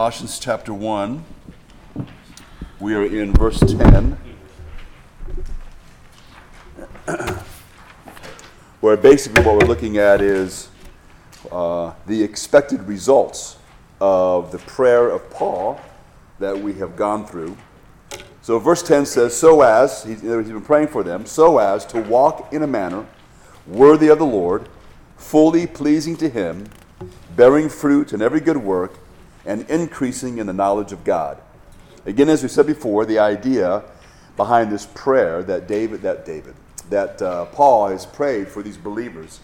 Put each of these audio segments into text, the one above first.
Colossians chapter 1. We are in verse 10, where basically what we're looking at is uh, the expected results of the prayer of Paul that we have gone through. So, verse 10 says, So as, he's, he's been praying for them, so as to walk in a manner worthy of the Lord, fully pleasing to Him, bearing fruit in every good work, and increasing in the knowledge of God. Again, as we said before, the idea behind this prayer that David, that David, that uh, Paul has prayed for these believers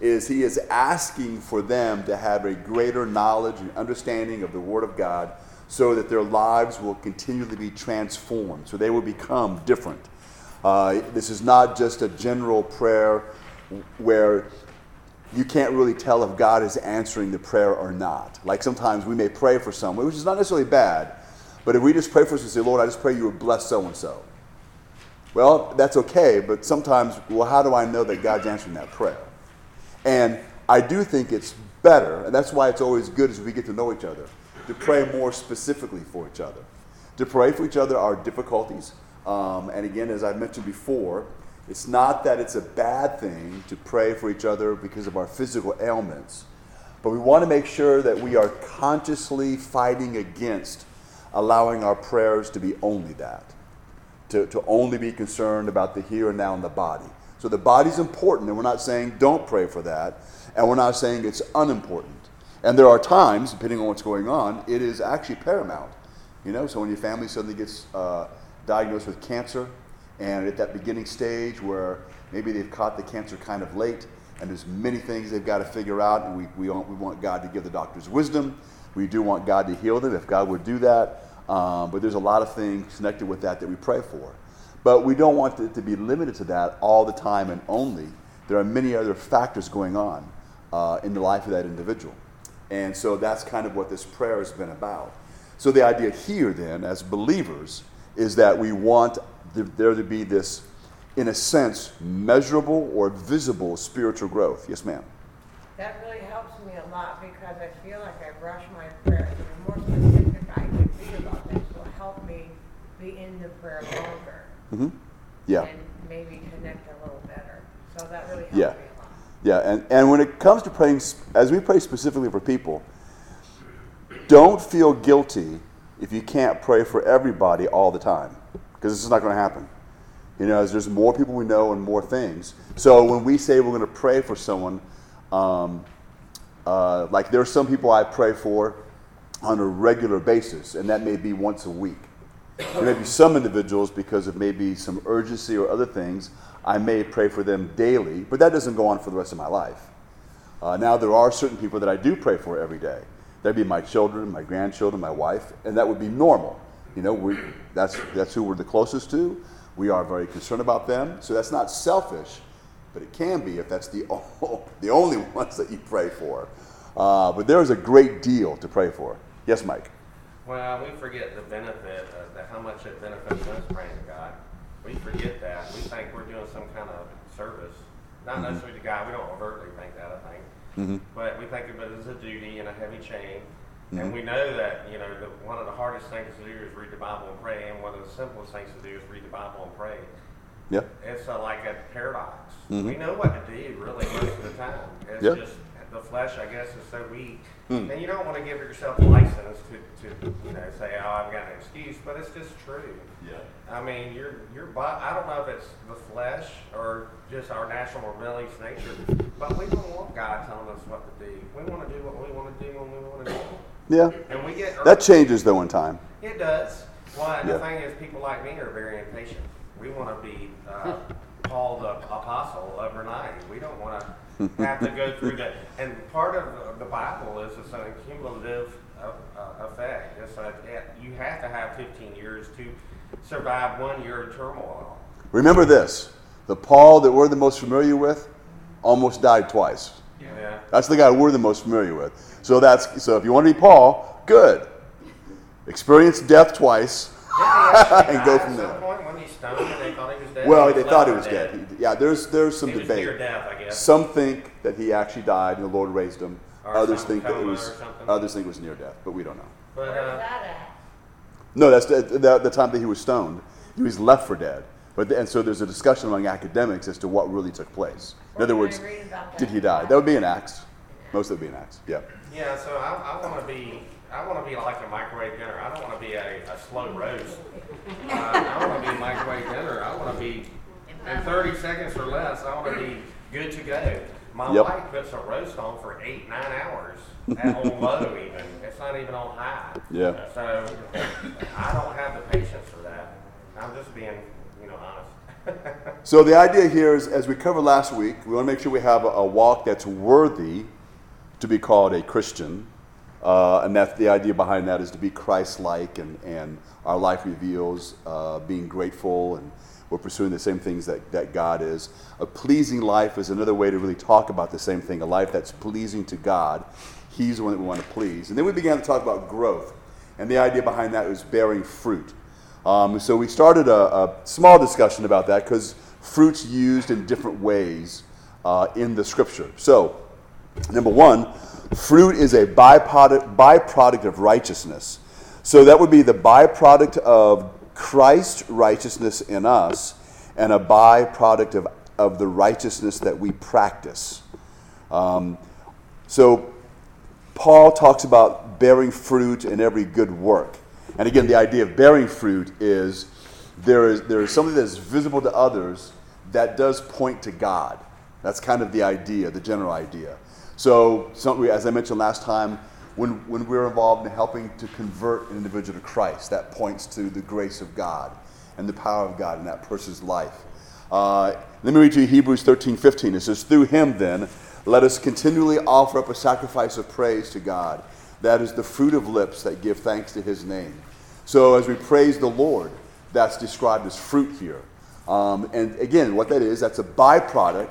is he is asking for them to have a greater knowledge and understanding of the Word of God so that their lives will continually be transformed, so they will become different. Uh, this is not just a general prayer where you can't really tell if God is answering the prayer or not. Like sometimes we may pray for someone, which is not necessarily bad, but if we just pray for and say, Lord, I just pray you would bless so and so. Well, that's okay, but sometimes, well, how do I know that God's answering that prayer? And I do think it's better, and that's why it's always good as we get to know each other, to pray more specifically for each other. To pray for each other our difficulties. Um, and again, as I mentioned before, it's not that it's a bad thing to pray for each other because of our physical ailments, but we want to make sure that we are consciously fighting against allowing our prayers to be only that, to, to only be concerned about the here and now in the body. So the body's important, and we're not saying don't pray for that, and we're not saying it's unimportant. And there are times, depending on what's going on, it is actually paramount. You know, so when your family suddenly gets uh, diagnosed with cancer, and at that beginning stage where maybe they've caught the cancer kind of late, and there's many things they've got to figure out, and we, we, want, we want God to give the doctors wisdom. We do want God to heal them if God would do that. Um, but there's a lot of things connected with that that we pray for. But we don't want it to be limited to that all the time and only. There are many other factors going on uh, in the life of that individual. And so that's kind of what this prayer has been about. So the idea here, then, as believers, is that we want there to be this, in a sense, measurable or visible spiritual growth. Yes, ma'am. That really helps me a lot because I feel like I rush my prayers. The more specific I can be about this will help me be in the prayer longer. Mm-hmm. Yeah. And maybe connect a little better. So that really helps yeah. me a lot. Yeah, and, and when it comes to praying, as we pray specifically for people, don't feel guilty if you can't pray for everybody all the time because this is not going to happen. You know, as there's more people we know and more things. So when we say we're going to pray for someone, um, uh, like there are some people I pray for on a regular basis, and that may be once a week. There may be some individuals because of maybe some urgency or other things. I may pray for them daily, but that doesn't go on for the rest of my life. Uh, now there are certain people that I do pray for every day. That'd be my children, my grandchildren, my wife, and that would be normal. You know, we, that's, that's who we're the closest to. We are very concerned about them. So that's not selfish, but it can be if that's the, the only ones that you pray for. Uh, but there is a great deal to pray for. Yes, Mike. Well, we forget the benefit, of the, how much it benefits us praying to God. We forget that. We think we're doing some kind of service. Not mm-hmm. necessarily to God. We don't overtly think that, I think. Mm-hmm. But we think of it as a duty and a heavy chain. Mm-hmm. And we know that, you know, the, one of the hardest things to do is read the Bible and pray, and one of the simplest things to do is read the Bible and pray. Yep. It's a, like a paradox. Mm-hmm. We know what to do really most of the time. It's yep. just the flesh, I guess, is so weak. Mm. And you don't want to give yourself a license to, to you know, say, oh, I've got an excuse, but it's just true. Yeah. I mean, your your body, I don't know if it's the flesh or just our natural rebellious nature, but we don't want God telling us what to do. We want to do what we want to do when we want to do it. Yeah. And we get that changes though in time. It does. Well, yeah. the thing is, people like me are very impatient. We want to be uh, called the apostle overnight. We don't want to have to go through that. And part of the Bible is it's a cumulative uh, uh, effect. It's a, you have to have 15 years to survive one year of turmoil. Remember this: the Paul that we're the most familiar with almost died twice. Yeah. That's the guy we're the most familiar with. So that's so if you want to be Paul, good. Experience death twice and go from there. Well, they thought he was dead. He, yeah, there's there's some debate. Death, I guess. some think that he actually died and the Lord raised him. Or others think that it was others think it was near death, but we don't know. But Where's uh, that at? No, that's the, the, the time that he was stoned. He was left for dead. But the, and so there's a discussion among academics as to what really took place. In other words, did he die? That would be an Acts. Most of it would be an Acts. Yeah. Yeah, so I, I want to be I want to be like a microwave dinner. I don't want to be a, a slow roast. Uh, I want to be a microwave dinner. I want to be in 30 seconds or less. I want to be good to go. My Yep. wife puts a roast on for eight nine hours at on low even. It's not even on high. Yeah. So I don't have the patience for that. I'm just being you know honest. So the idea here is, as we covered last week, we want to make sure we have a, a walk that's worthy to be called a Christian. Uh, and that's the idea behind that is to be Christ-like, and, and our life reveals uh, being grateful, and we're pursuing the same things that, that God is. A pleasing life is another way to really talk about the same thing, a life that's pleasing to God. He's the one that we want to please. And then we began to talk about growth, and the idea behind that was bearing fruit. Um, so we started a, a small discussion about that because fruit's used in different ways uh, in the scripture. So, number one, fruit is a byproduct, byproduct of righteousness. So that would be the byproduct of Christ's righteousness in us and a byproduct of, of the righteousness that we practice. Um, so Paul talks about bearing fruit in every good work. And again, the idea of bearing fruit is there is, there is something that is visible to others that does point to God. That's kind of the idea, the general idea. So, some, as I mentioned last time, when, when we're involved in helping to convert an individual to Christ, that points to the grace of God and the power of God in that person's life. Uh, let me read you Hebrews 13 15. It says, Through him, then, let us continually offer up a sacrifice of praise to God. That is the fruit of lips that give thanks to his name. So, as we praise the Lord, that's described as fruit here. Um, and again, what that is, that's a byproduct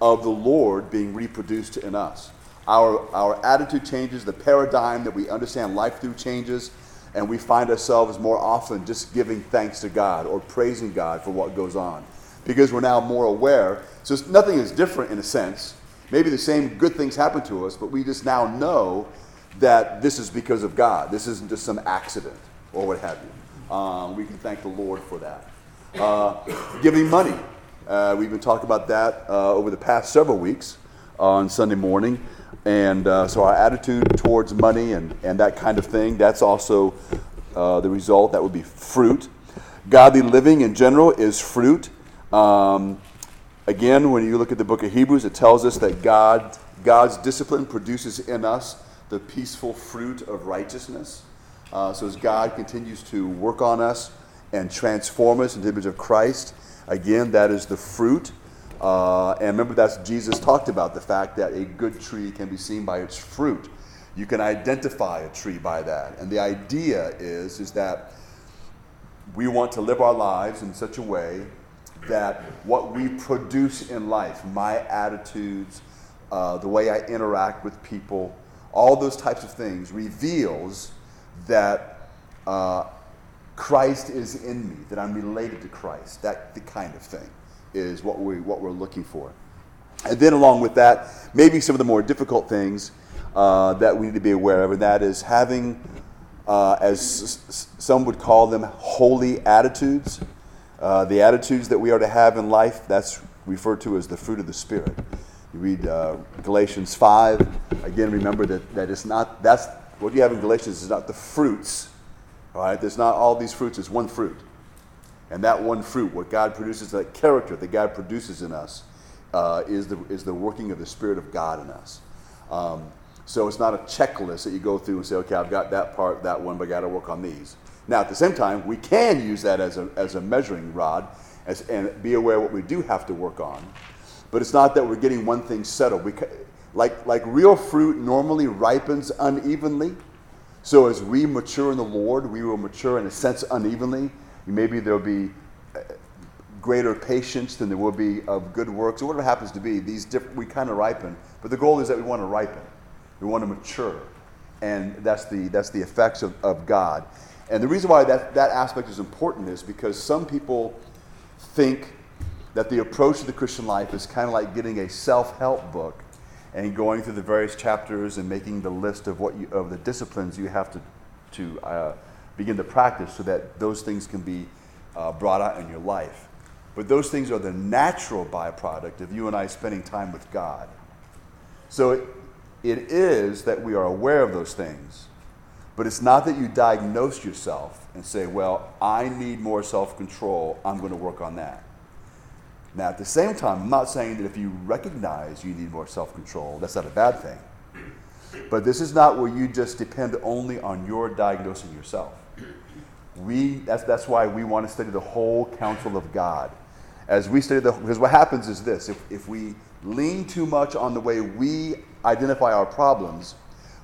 of the Lord being reproduced in us. Our, our attitude changes, the paradigm that we understand life through changes, and we find ourselves more often just giving thanks to God or praising God for what goes on because we're now more aware. So nothing is different in a sense. Maybe the same good things happen to us, but we just now know that this is because of God. This isn't just some accident or what have you. Um, we can thank the Lord for that. Uh, giving money. Uh, we've been talking about that uh, over the past several weeks on Sunday morning. And uh, so our attitude towards money and, and that kind of thing, that's also uh, the result. That would be fruit. Godly living in general is fruit. Um, again, when you look at the book of Hebrews, it tells us that God, God's discipline produces in us the peaceful fruit of righteousness. Uh, so as God continues to work on us and transform us into the image of Christ, again, that is the fruit. Uh, and remember, that's Jesus talked about the fact that a good tree can be seen by its fruit. You can identify a tree by that. And the idea is, is that we want to live our lives in such a way that what we produce in life, my attitudes, uh, the way I interact with people, all those types of things reveals that uh, Christ is in me, that I'm related to Christ. That the kind of thing is what we what we're looking for. And then along with that, maybe some of the more difficult things uh, that we need to be aware of, and that is having, uh, as some would call them, holy attitudes. Uh, the attitudes that we are to have in life, that's referred to as the fruit of the Spirit. You read uh, Galatians 5. Again, remember that, that it's not, that's what you have in Galatians is not the fruits. All right, there's not all these fruits, it's one fruit. And that one fruit, what God produces, that character that God produces in us, uh, is, the, is the working of the Spirit of God in us. Um, so it's not a checklist that you go through and say, okay, I've got that part, that one, but I got to work on these. Now, at the same time, we can use that as a, as a measuring rod as, and be aware what we do have to work on. But it's not that we're getting one thing settled. We, like, like real fruit normally ripens unevenly. So as we mature in the Lord, we will mature in a sense unevenly. Maybe there'll be uh, greater patience than there will be of good works, or whatever happens to be. These diff- we kind of ripen, but the goal is that we want to ripen, we want to mature, and that's the that's the effects of, of God. And the reason why that, that aspect is important is because some people think that the approach to the Christian life is kind of like getting a self-help book and going through the various chapters and making the list of what you, of the disciplines you have to to uh, begin to practice so that those things can be uh, brought out in your life. But those things are the natural byproduct of you and I spending time with God. So it, it is that we are aware of those things, but it's not that you diagnose yourself and say, well, I need more self control, I'm going to work on that. Now, at the same time, I'm not saying that if you recognize you need more self control, that's not a bad thing. But this is not where you just depend only on your diagnosing yourself. We, that's, that's why we want to study the whole counsel of God. As we study the, because what happens is this if, if we lean too much on the way we identify our problems,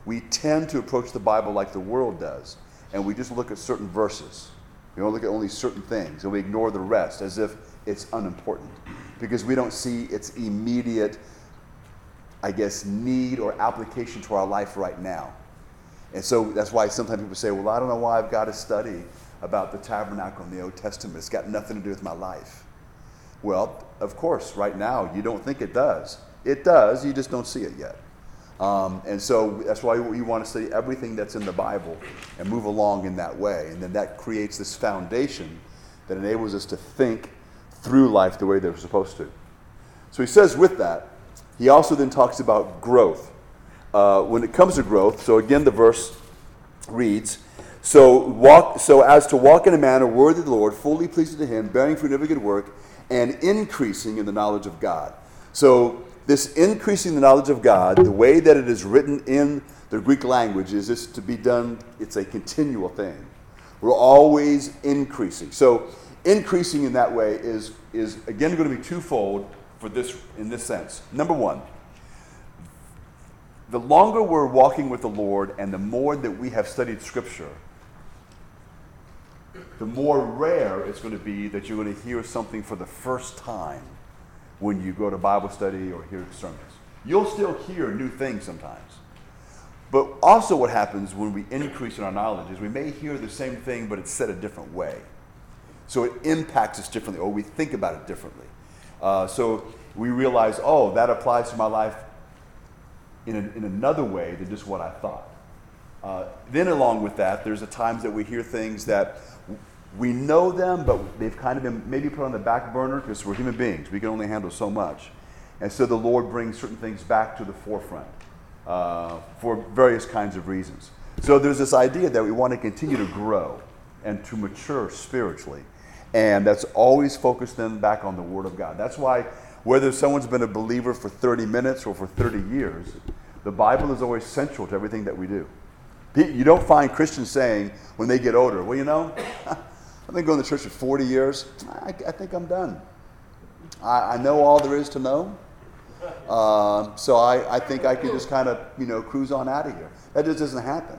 we tend to approach the Bible like the world does. And we just look at certain verses. We don't look at only certain things, and we ignore the rest as if it's unimportant because we don't see its immediate, I guess, need or application to our life right now. And so that's why sometimes people say, well, I don't know why I've got to study about the tabernacle in the Old Testament. It's got nothing to do with my life. Well, of course, right now you don't think it does. It does, you just don't see it yet. Um, and so that's why we want to study everything that's in the Bible and move along in that way. And then that creates this foundation that enables us to think through life the way they're supposed to. So he says with that, he also then talks about growth. Uh, when it comes to growth, so again the verse reads, so walk so as to walk in a manner worthy of the Lord, fully pleasing to him, bearing fruit in every good work, and increasing in the knowledge of God. So this increasing the knowledge of God, the way that it is written in the Greek language is this to be done, it's a continual thing. We're always increasing. So increasing in that way is, is again going to be twofold for this in this sense. Number one, the longer we're walking with the Lord and the more that we have studied Scripture, the more rare it's going to be that you're going to hear something for the first time when you go to Bible study or hear sermons. You'll still hear new things sometimes. But also, what happens when we increase in our knowledge is we may hear the same thing, but it's said a different way. So it impacts us differently, or we think about it differently. Uh, so we realize, oh, that applies to my life in, a, in another way than just what I thought. Uh, then, along with that, there's the times that we hear things that we know them, but they've kind of been maybe put on the back burner because we're human beings. We can only handle so much. And so the Lord brings certain things back to the forefront uh, for various kinds of reasons. So there's this idea that we want to continue to grow and to mature spiritually. And that's always focused them back on the Word of God. That's why, whether someone's been a believer for 30 minutes or for 30 years, the Bible is always central to everything that we do. You don't find Christians saying when they get older, well, you know, I've been going to church for 40 years. I, I think I'm done. I, I, know all there is to know. Uh, so I, I think I can just kind of, you know, cruise on out of here. That just doesn't happen.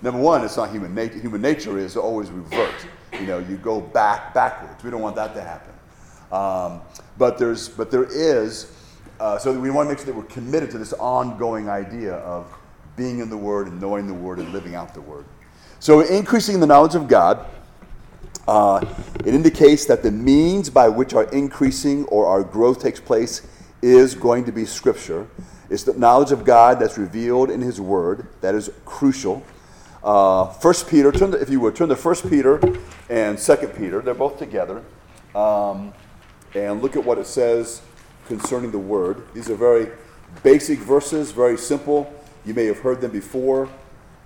Number one, it's not human nature. Human nature is to always revert. You know, you go back backwards. We don't want that to happen. Um, but there's, but there is. Uh, so we want to make sure that we're committed to this ongoing idea of being in the Word and knowing the Word and living out the Word. So increasing the knowledge of God uh, it indicates that the means by which our increasing or our growth takes place is going to be Scripture. It's the knowledge of God that's revealed in His Word that is crucial. Uh, First Peter, turn to, if you would, turn to First Peter and Second Peter. They're both together, um, and look at what it says concerning the Word. These are very basic verses, very simple. You may have heard them before,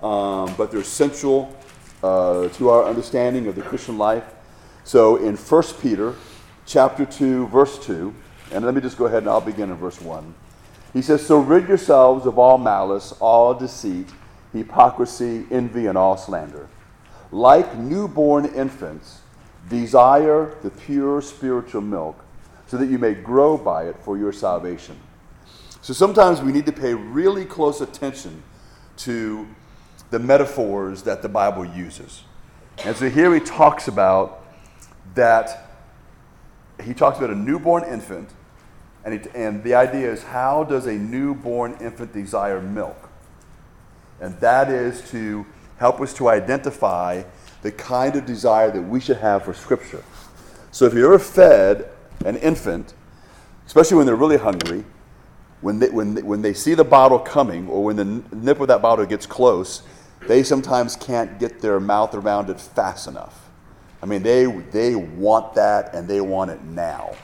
um, but they're central uh, to our understanding of the Christian life. So in 1 Peter chapter 2, verse 2, and let me just go ahead and I'll begin in verse 1. He says, So rid yourselves of all malice, all deceit, hypocrisy, envy, and all slander. Like newborn infants, desire the pure spiritual milk, so that you may grow by it for your salvation. So sometimes we need to pay really close attention to the metaphors that the Bible uses. And so here he talks about that, he talks about a newborn infant, and, and the idea is how does a newborn infant desire milk? And that is to help us to identify the kind of desire that we should have for Scripture. So if you ever fed an infant, especially when they're really hungry, when they, when, they, when they see the bottle coming or when the nip of that bottle gets close, they sometimes can't get their mouth around it fast enough. I mean, they, they want that and they want it now.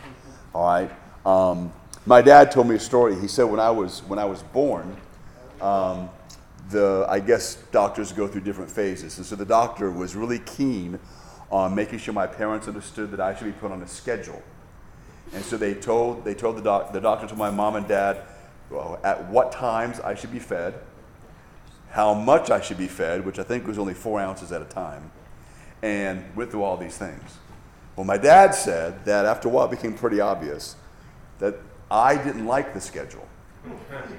All right? Um, my dad told me a story. He said when I was, when I was born, um, the, I guess doctors go through different phases. And so the doctor was really keen on making sure my parents understood that I should be put on a schedule. And so they told, they told the, doc, the doctor told my mom and dad well, at what times I should be fed, how much I should be fed, which I think was only four ounces at a time, and went through all these things. Well, my dad said that after a while it became pretty obvious that I didn't like the schedule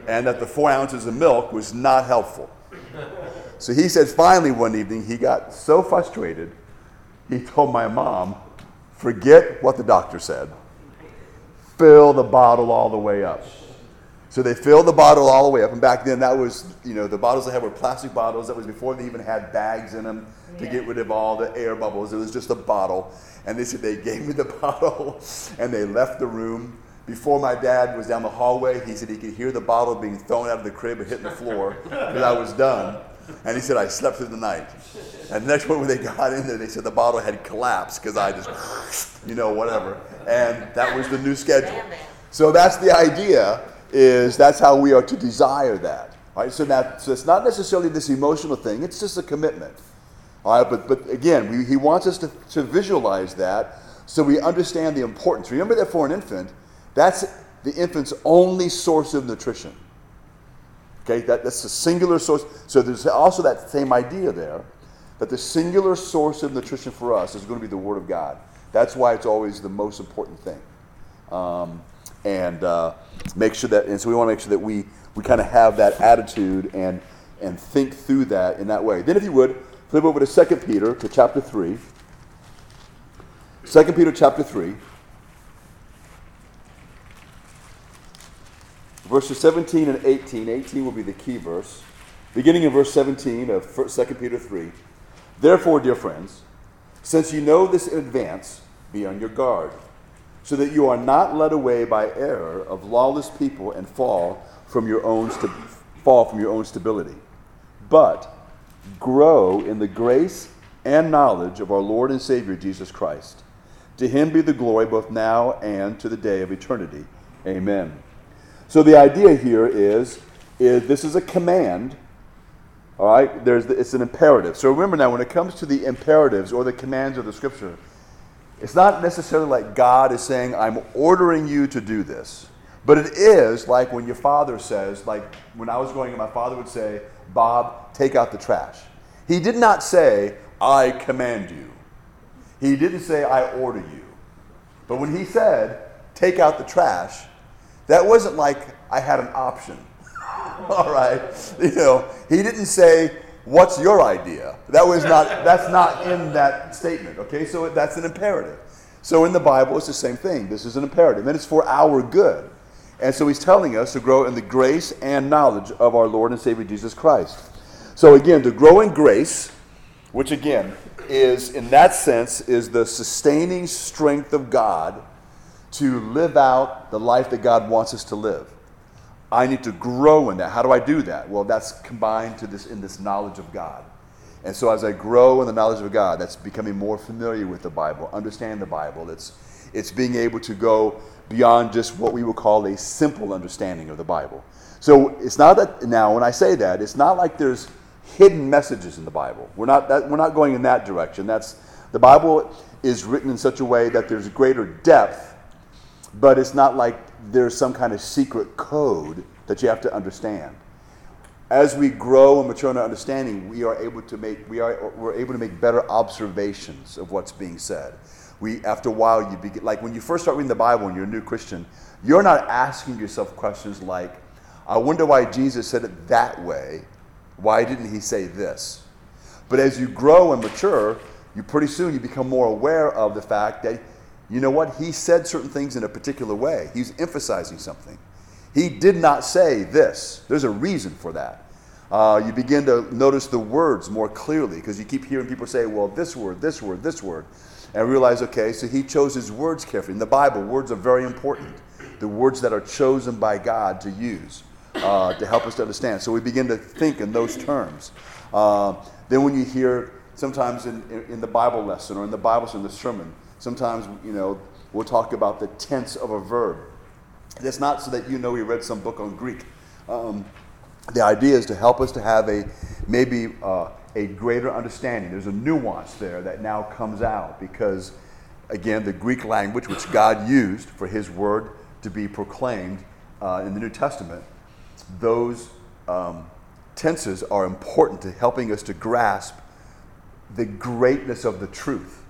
and that the four ounces of milk was not helpful. So he said finally one evening he got so frustrated, he told my mom, forget what the doctor said, fill the bottle all the way up. So they filled the bottle all the way up, and back then that was, you know, the bottles they had were plastic bottles. That was before they even had bags in them to get rid of all the air bubbles. It was just a bottle, and they said they gave me the bottle, and they left the room. Before my dad was down the hallway, he said he could hear the bottle being thrown out of the crib and hitting the floor because I was done. And he said I slept through the night. And the next one when they got in there, they said the bottle had collapsed because I just, you know, whatever. And that was the new schedule. So that's the idea. Is that's how we are to desire that. Right? So that so it's not necessarily this emotional thing. It's just a commitment. All right, but but again, we, he wants us to, to visualize that so we understand the importance. Remember that for an infant, that's the infant's only source of nutrition. Okay, that, that's a singular source. So there's also that same idea there that the singular source of nutrition for us is going to be the Word of God. That's why it's always the most important thing. Um, and uh, make sure that, and so we want to make sure that we, we kind of have that attitude and, and think through that in that way. Then, if you would, flip over to 2 Peter, to chapter 3. 2 Peter chapter 3. Verses 17 and 18. 18 will be the key verse. Beginning in verse 17 of 2 Peter 3. Therefore, dear friends, since you know this in advance, be on your guard, so that you are not led away by error of lawless people and fall from your own st- fall from your own stability. But grow in the grace and knowledge of our Lord and Savior Jesus Christ. To him be the glory both now and to the day of eternity. Amen. So the idea here is, is this is a command. All right, there's the, it's an imperative. So remember now, when it comes to the imperatives or the commands of the Scripture, it's not necessarily like God is saying, "I'm ordering you to do this," but it is like when your father says, like when I was growing up, my father would say, "Bob, take out the trash." He did not say, "I command you." He didn't say, "I order you." But when he said, "Take out the trash," That wasn't like I had an option. All right. You know, he didn't say, What's your idea? That was not, that's not in that statement. Okay, so that's an imperative. So in the Bible, it's the same thing. This is an imperative, and it's for our good. And so he's telling us to grow in the grace and knowledge of our Lord and Savior Jesus Christ. So again, to grow in grace, which again is, in that sense, is the sustaining strength of God to live out the life that God wants us to live. I need to grow in that. How do I do that? Well, that's combined to this in this knowledge of God. And so as I grow in the knowledge of God, that's becoming more familiar with the Bible, understand the Bible. It's it's being able to go beyond just what we would call a simple understanding of the Bible. So it's not that now when I say that, it's not like there's hidden messages in the Bible. We're not that, we're not going in that direction. That's the Bible is written in such a way that there's greater depth but it's not like there's some kind of secret code that you have to understand. As we grow and mature in our understanding, we are able to make we are we're able to make better observations of what's being said. We after a while you begin like when you first start reading the Bible and you're a new Christian, you're not asking yourself questions like, I wonder why Jesus said it that way. Why didn't he say this? But as you grow and mature, you pretty soon you become more aware of the fact that you know what? He said certain things in a particular way. He's emphasizing something. He did not say this. There's a reason for that. Uh, you begin to notice the words more clearly because you keep hearing people say, well, this word, this word, this word. And realize, okay, so he chose his words carefully. In the Bible, words are very important. The words that are chosen by God to use uh, to help us to understand. So we begin to think in those terms. Uh, then when you hear sometimes in, in, in the Bible lesson or in the Bible in the sermon, sometimes you know we'll talk about the tense of a verb. That's not so that you know we read some book on Greek. Um, the idea is to help us to have a maybe uh, a greater understanding. There's a nuance there that now comes out because, again, the Greek language, which God used for His word to be proclaimed uh, in the New Testament, those um, tenses are important to helping us to grasp the greatness of the truth.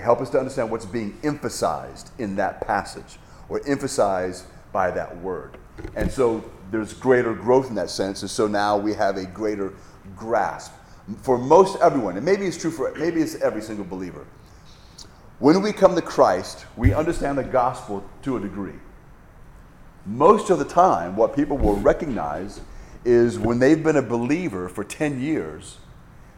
Help us to understand what's being emphasized in that passage or emphasized by that word. And so there's greater growth in that sense. And so now we have a greater grasp for most everyone. And maybe it's true for maybe it's every single believer. When we come to Christ, we understand the gospel to a degree. Most of the time, what people will recognize is when they've been a believer for 10 years,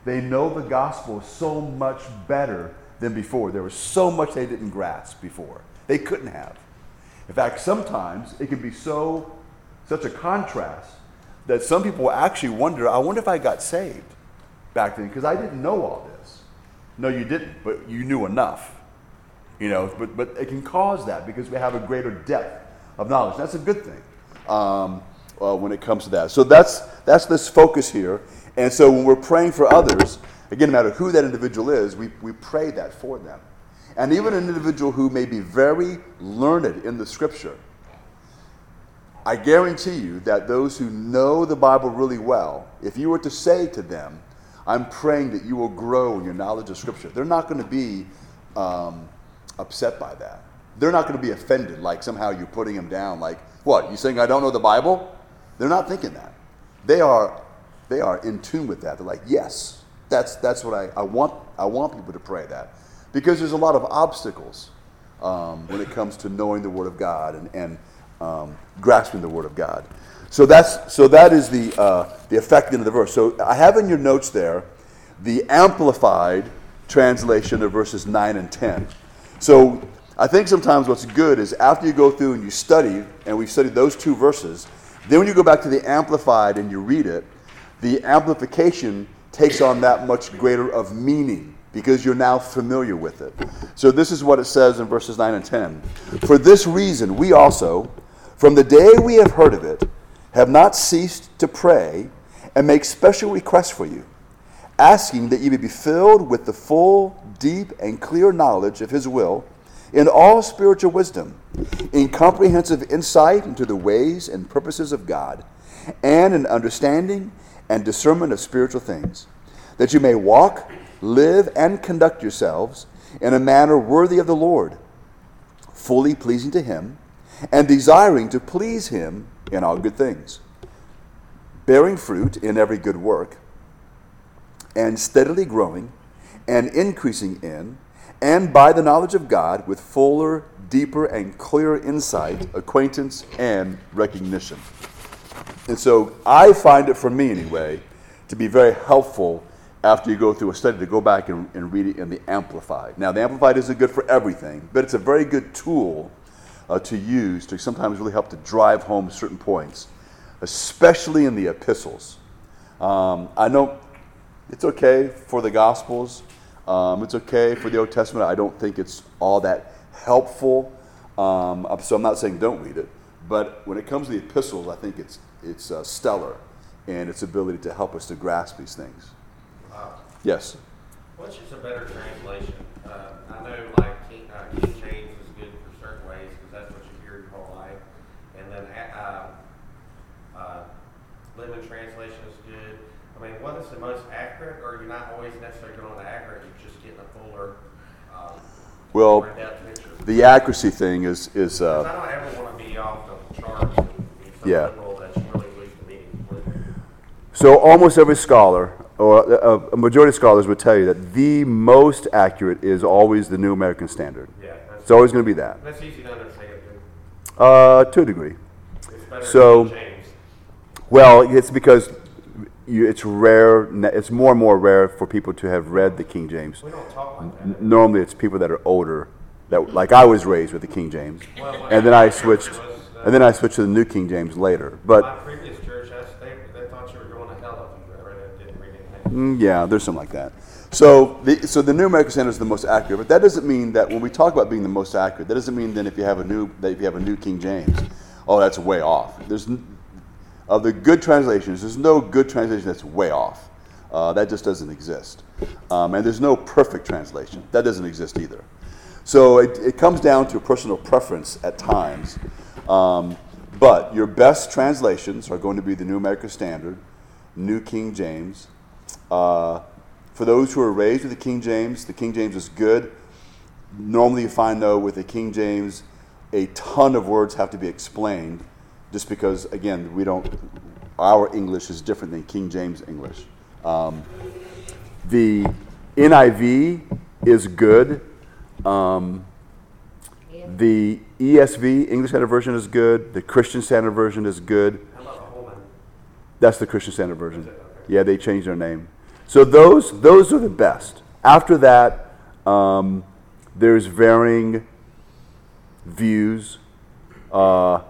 they know the gospel so much better than before. There was so much they didn't grasp before. They couldn't have. In fact, sometimes it can be so such a contrast that some people actually wonder, I wonder if I got saved back then because I didn't know all this. No, you didn't, but you knew enough. You know, but, but it can cause that because we have a greater depth of knowledge. That's a good thing um, uh, when it comes to that. So that's, that's this focus here. And so when we're praying for others, again, no matter who that individual is, we, we pray that for them. And even an individual who may be very learned in the scripture, I guarantee you that those who know the Bible really well, if you were to say to them, I'm praying that you will grow in your knowledge of Scripture, they're not going to be um, upset by that. They're not going to be offended, like somehow you're putting them down, like, what, you saying I don't know the Bible? They're not thinking that. They are, they are in tune with that. They're like, yes, that's, that's what I, I, want, I want people to pray that. Because there's a lot of obstacles um, when it comes to knowing the Word of God and, and um, grasping the Word of God. So that's so that is the uh, the effect of the verse. So I have in your notes there the amplified translation of verses nine and ten. So I think sometimes what's good is after you go through and you study, and we've studied those two verses, then when you go back to the amplified and you read it, the amplification takes on that much greater of meaning because you're now familiar with it. So this is what it says in verses 9 and 10. For this reason, we also, from the day we have heard of it, have not ceased to pray and make special requests for you, asking that you may be filled with the full, deep, and clear knowledge of His will in all spiritual wisdom, in comprehensive insight into the ways and purposes of God, and in understanding and discernment of spiritual things, that you may walk, live, and conduct yourselves in a manner worthy of the Lord, fully pleasing to Him, and desiring to please Him in all good things, bearing fruit in every good work, and steadily growing and increasing in and by the knowledge of God with fuller, deeper, and clearer insight, acquaintance, and recognition. And so I find it, for me anyway, to be very helpful after you go through a study to go back and, and read it in the Amplified. Now, the Amplified isn't good for everything, but it's a very good tool uh, to use to sometimes really help to drive home certain points, especially in the epistles. Um, I know it's okay for the Gospels um, it's okay for the Old Testament. I don't think it's all that helpful. Um, so I'm not saying don't read it. But when it comes to the epistles, I think it's, it's uh, stellar in its ability to help us to grasp these things. Wow. Yes. Which is a better translation? Uh, I know like King, uh, King James is good for certain ways because that's what you hear your whole life. And then uh, uh, Living Translation is good. I mean, what is the most accurate, or you're not always necessarily going to accurate, you're just getting a fuller, um, Well, more in-depth picture? the accuracy thing is, is uh, I don't ever want to be off the charts Yeah. liberal that you really lose the meaning completely. So almost every scholar, or a, a majority of scholars would tell you that the most accurate is always the New American Standard. Yeah, It's always going to be that, that's easy to understand. uh, to a degree. It's better So- than King James. Well, it's because you, it's rare. It's more and more rare for people to have read the King James. We don't talk like that. Normally, it's people that are older, that like I was raised with the King James, Well, and then I was, switched, uh, and then I switched to the New King James later. But previous church, that's, they, they thought you were going to hell if you read it, didn't read Mm, yeah, there's something like that. So the, so the New American Standard is the most accurate, but that doesn't mean that when we talk about being the most accurate, that doesn't mean then if you have a new that if you have a New King James, oh, that's way off. There's of the good translations, there's no good translation that's way off. Uh, that just doesn't exist. Um, and there's no perfect translation. That doesn't exist either. So it, it comes down to personal preference at times. Um, but your best translations are going to be the New American Standard, New King James. Uh, for those who are raised with the King James, the King James is good. Normally, you find, though, with the King James, a ton of words have to be explained just because, again, we don't, our English is different than King James English. Um, the NIV is good. Um, the ESV, English Standard Version, is good. The Christian Standard Version is good. How about the Holman? That's the Christian Standard Version. Yeah, they changed their name. So those those are the best. After that, um, there's varying views. Uh,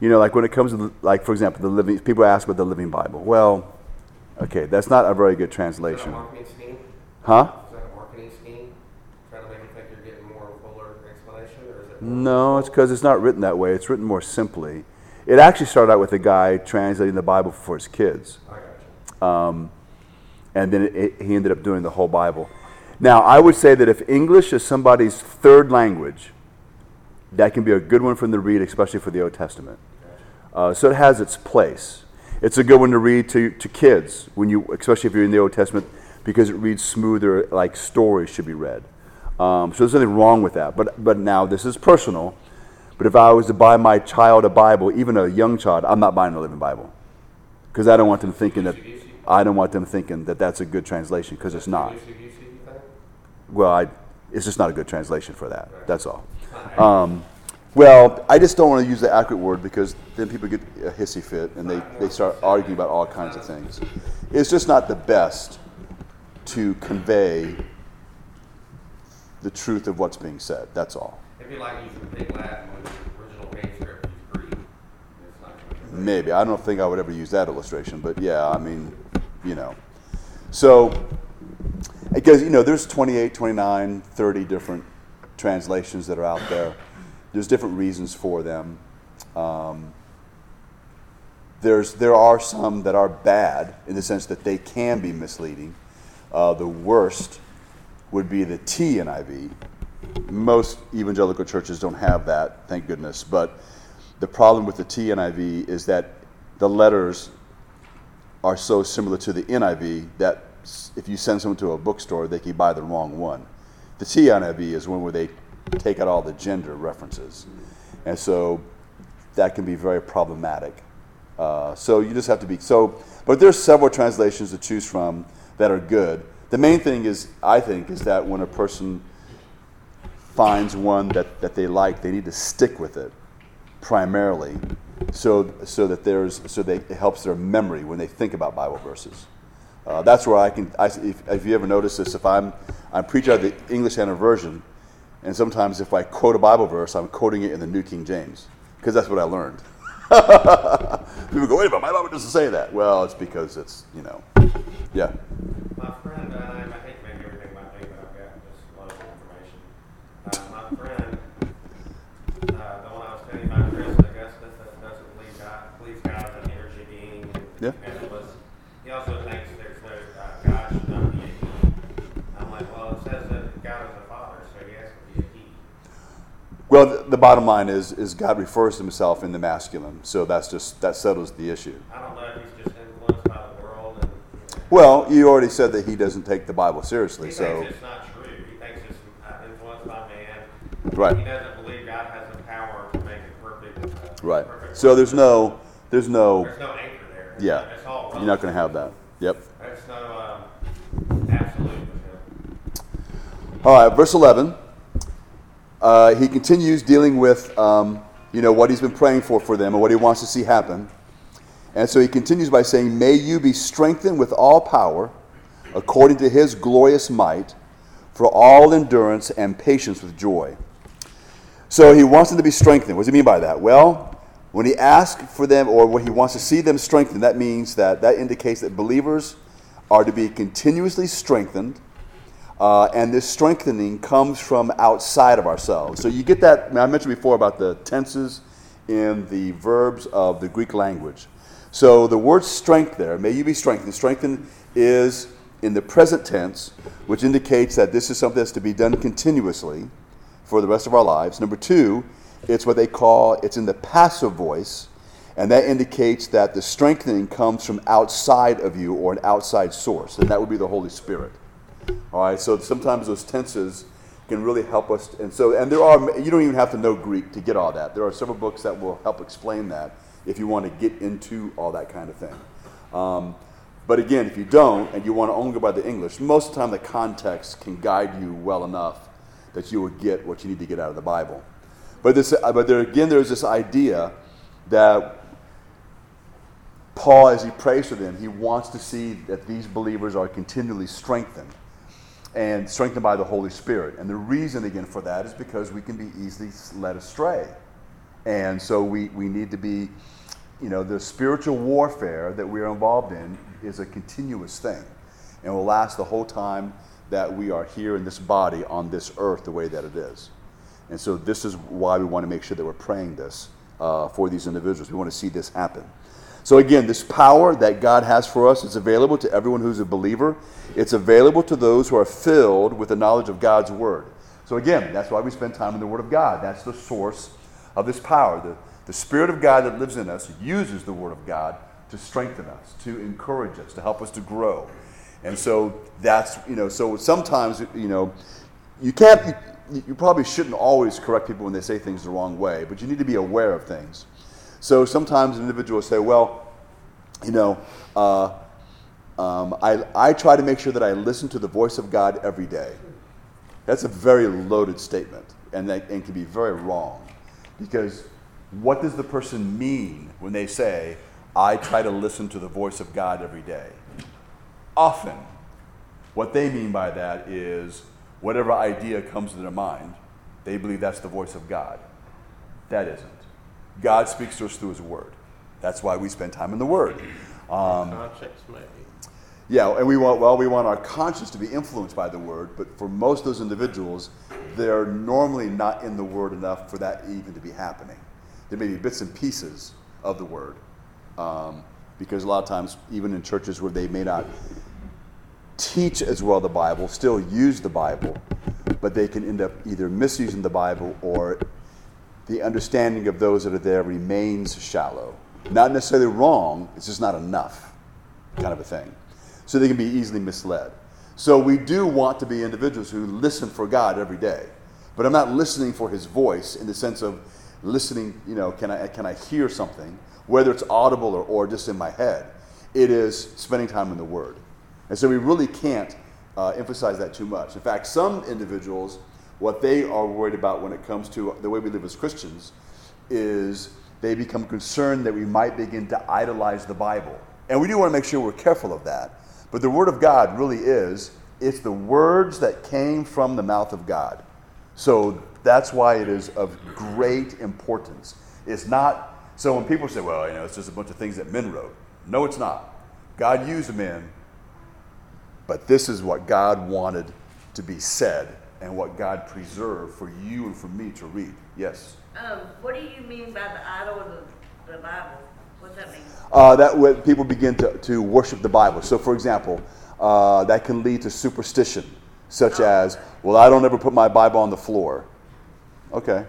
you know, like when it comes to the, like for example, the living. People ask about the Living Bible. Well, okay, that's not a very good Is that a translation, marketing scheme? huh? Is that a marketing scheme? Trying to make you think you're getting more fuller explanation, or is it? No, it's because it's not written that way. It's written more simply. It actually started out with a guy translating the Bible for his kids. You. And then it, it- he ended up doing the whole Bible. Now, I would say that if English is somebody's third language, that can be a good one for them to read, especially for the Old Testament. Uh, so it has its place. It's a good one to read to, to kids, when you, especially if you're in the Old Testament, because it reads smoother, like stories should be read. Um, so there's nothing wrong with that. But, but now, this is personal. But if I was to buy my child a Bible, even a young child, I'm not buying a living Bible. Because I don't want them thinking that, I don't want them thinking that that's a good translation, because it's not. UC, you think? Well, I, it's just not a good translation for that. That's all. Um, well, I just don't want to use the accurate word because then people get a hissy fit and they, they start arguing about all kinds of things. It's just not the best to convey the truth of what's being said. That's all. It'd like using big Latin when the original manuscript is Greek. It's not gonna Maybe. I don't think I would ever use that illustration, but yeah, I mean, you know. So, because, you know, there's 28, 29, 30 different translations that are out there. There's different reasons for them. Um, there's, there are some that are bad in the sense that they can be misleading. Uh, the worst would be the TNIV. Most evangelical churches don't have that, thank goodness. But the problem with the TNIV is that the letters are so similar to the NIV that if you send someone to a bookstore, they can buy the wrong one. The TNIV is one where they take out all the gender references. And so that can be very problematic. Uh, so you just have to be so. But there's several translations to choose from that are good. The main thing is, I think, is that when a person finds one that, that they like, they need to stick with it primarily, so so that there's so they, it helps their memory when they think about Bible verses. Uh, that's where I can. I, if, if you ever notice this, if I'm I'm preaching out the English Standard Version, and sometimes if I quote a Bible verse, I'm quoting it in the New King James because that's what I learned. People go, wait a minute, my Bible doesn't say that. Well, it's because it's you know, yeah. My friend, uh, I hate to make everything about me, but I've got just a lot of information. Uh, my friend, uh, the one I was telling you about, Chris Augustus, that doesn't believe God, believes God is an energy being. and- Yeah. And it was, he also thinks there's no, uh, God should not be a he. I'm like, well, it says that God is a father, so he has to be a he. Well, the, the bottom line is is God refers to himself in the masculine, so that's just that settles the issue. I don't know if he's just influenced by the world and, you know, Well, you already said that he doesn't take the Bible seriously, He so thinks it's not true. He thinks it's uh, influenced by man. Right. He doesn't believe God has the power to make it perfect. Uh, right. perfect So there's no there's no There's no. Yeah. It's all You're not going to have that. Yep. There's no um, absolute. All right, verse 11. Uh, he continues dealing with, um, you know, what he's been praying for for them and what he wants to see happen. And so he continues by saying, May you be strengthened with all power according to his glorious might for all endurance and patience with joy. So he wants them to be strengthened. What does he mean by that? Well, when he asks for them or when he wants to see them strengthened, that means that that indicates that believers are to be continuously strengthened, uh, and this strengthening comes from outside of ourselves. So you get that, I mentioned before about the tenses in the verbs of the Greek language. So the word strength there, may you be strengthened. Strengthened is in the present tense, which indicates that this is something that's to be done continuously for the rest of our lives. Number two, it's what they call, it's in the passive voice, and that indicates that the strengthening comes from outside of you or an outside source, and that would be the Holy Spirit. All right, so sometimes those tenses can really help us. And so, and there are, you don't even have to know Greek to get all that. There are several books that will help explain that if you want to get into all that kind of thing. Um, but again, if you don't and you want to only go by the English, most of the time the context can guide you well enough that you will get what you need to get out of the Bible. But, this, uh, but there, again, there's this idea that Paul, as he prays for them, he wants to see that these believers are continually strengthened and strengthened by the Holy Spirit. And the reason, again, for that is because we can be easily led astray. And so we, we need to be, you know, the spiritual warfare that we're involved in is a continuous thing and will last the whole time that we are here in this body on this earth the way that it is. And so this is why we want to make sure that we're praying this uh, for these individuals. We want to see this happen. So, again, this power that God has for us is available to everyone who's a believer. It's available to those who are filled with the knowledge of God's Word. So, again, that's why we spend time in the Word of God. That's the source of this power. The, the Spirit of God that lives in us uses the Word of God to strengthen us, to encourage us, to help us to grow. And so that's, you know, so sometimes, you know, you can't, you, probably shouldn't always correct people when they say things the wrong way, but you need to be aware of things. So sometimes an individual will say, well, you know, uh, um, I, I try to make sure that I listen to the voice of God every day. That's a very loaded statement and, that, and can be very wrong. Because what does the person mean when they say, I try to listen to the voice of God every day? Often, what they mean by that is whatever idea comes to their mind, they believe that's the voice of God. That isn't. God speaks to us through His Word. That's why we spend time in the Word. Um, Conscience, maybe. yeah, and we want well, we want our conscience to be influenced by the Word, but for most of those individuals, they're normally not in the Word enough for that even to be happening. There may be bits and pieces of the Word, um, because a lot of times, even in churches where they may not teach as well the Bible, still use the Bible, but they can end up either misusing the Bible or the understanding of those that are there remains shallow. Not necessarily wrong, it's just not enough, kind of a thing. So they can be easily misled. So we do want to be individuals who listen for God every day. But I'm not listening for his voice in the sense of listening, you know, can I, can I hear something, whether it's audible or, or just in my head. It is spending time in the Word. And so we really can't uh, emphasize that too much. In fact, some individuals, what they are worried about when it comes to the way we live as Christians is they become concerned that we might begin to idolize the Bible. And we do want to make sure we're careful of that. But the Word of God really is, it's the words that came from the mouth of God. So that's why it is of great importance. It's not, so when people say, well, you know, it's just a bunch of things that men wrote. No, it's not. God used men, but this is what God wanted to be said and what God preserved for you and for me to read. Yes? Um, what do you mean by the idol of the, the Bible? What's that mean? Uh, that when people begin to, to worship the Bible. So, for example, uh, that can lead to superstition, such as, well, I don't ever put my Bible on the floor. Okay.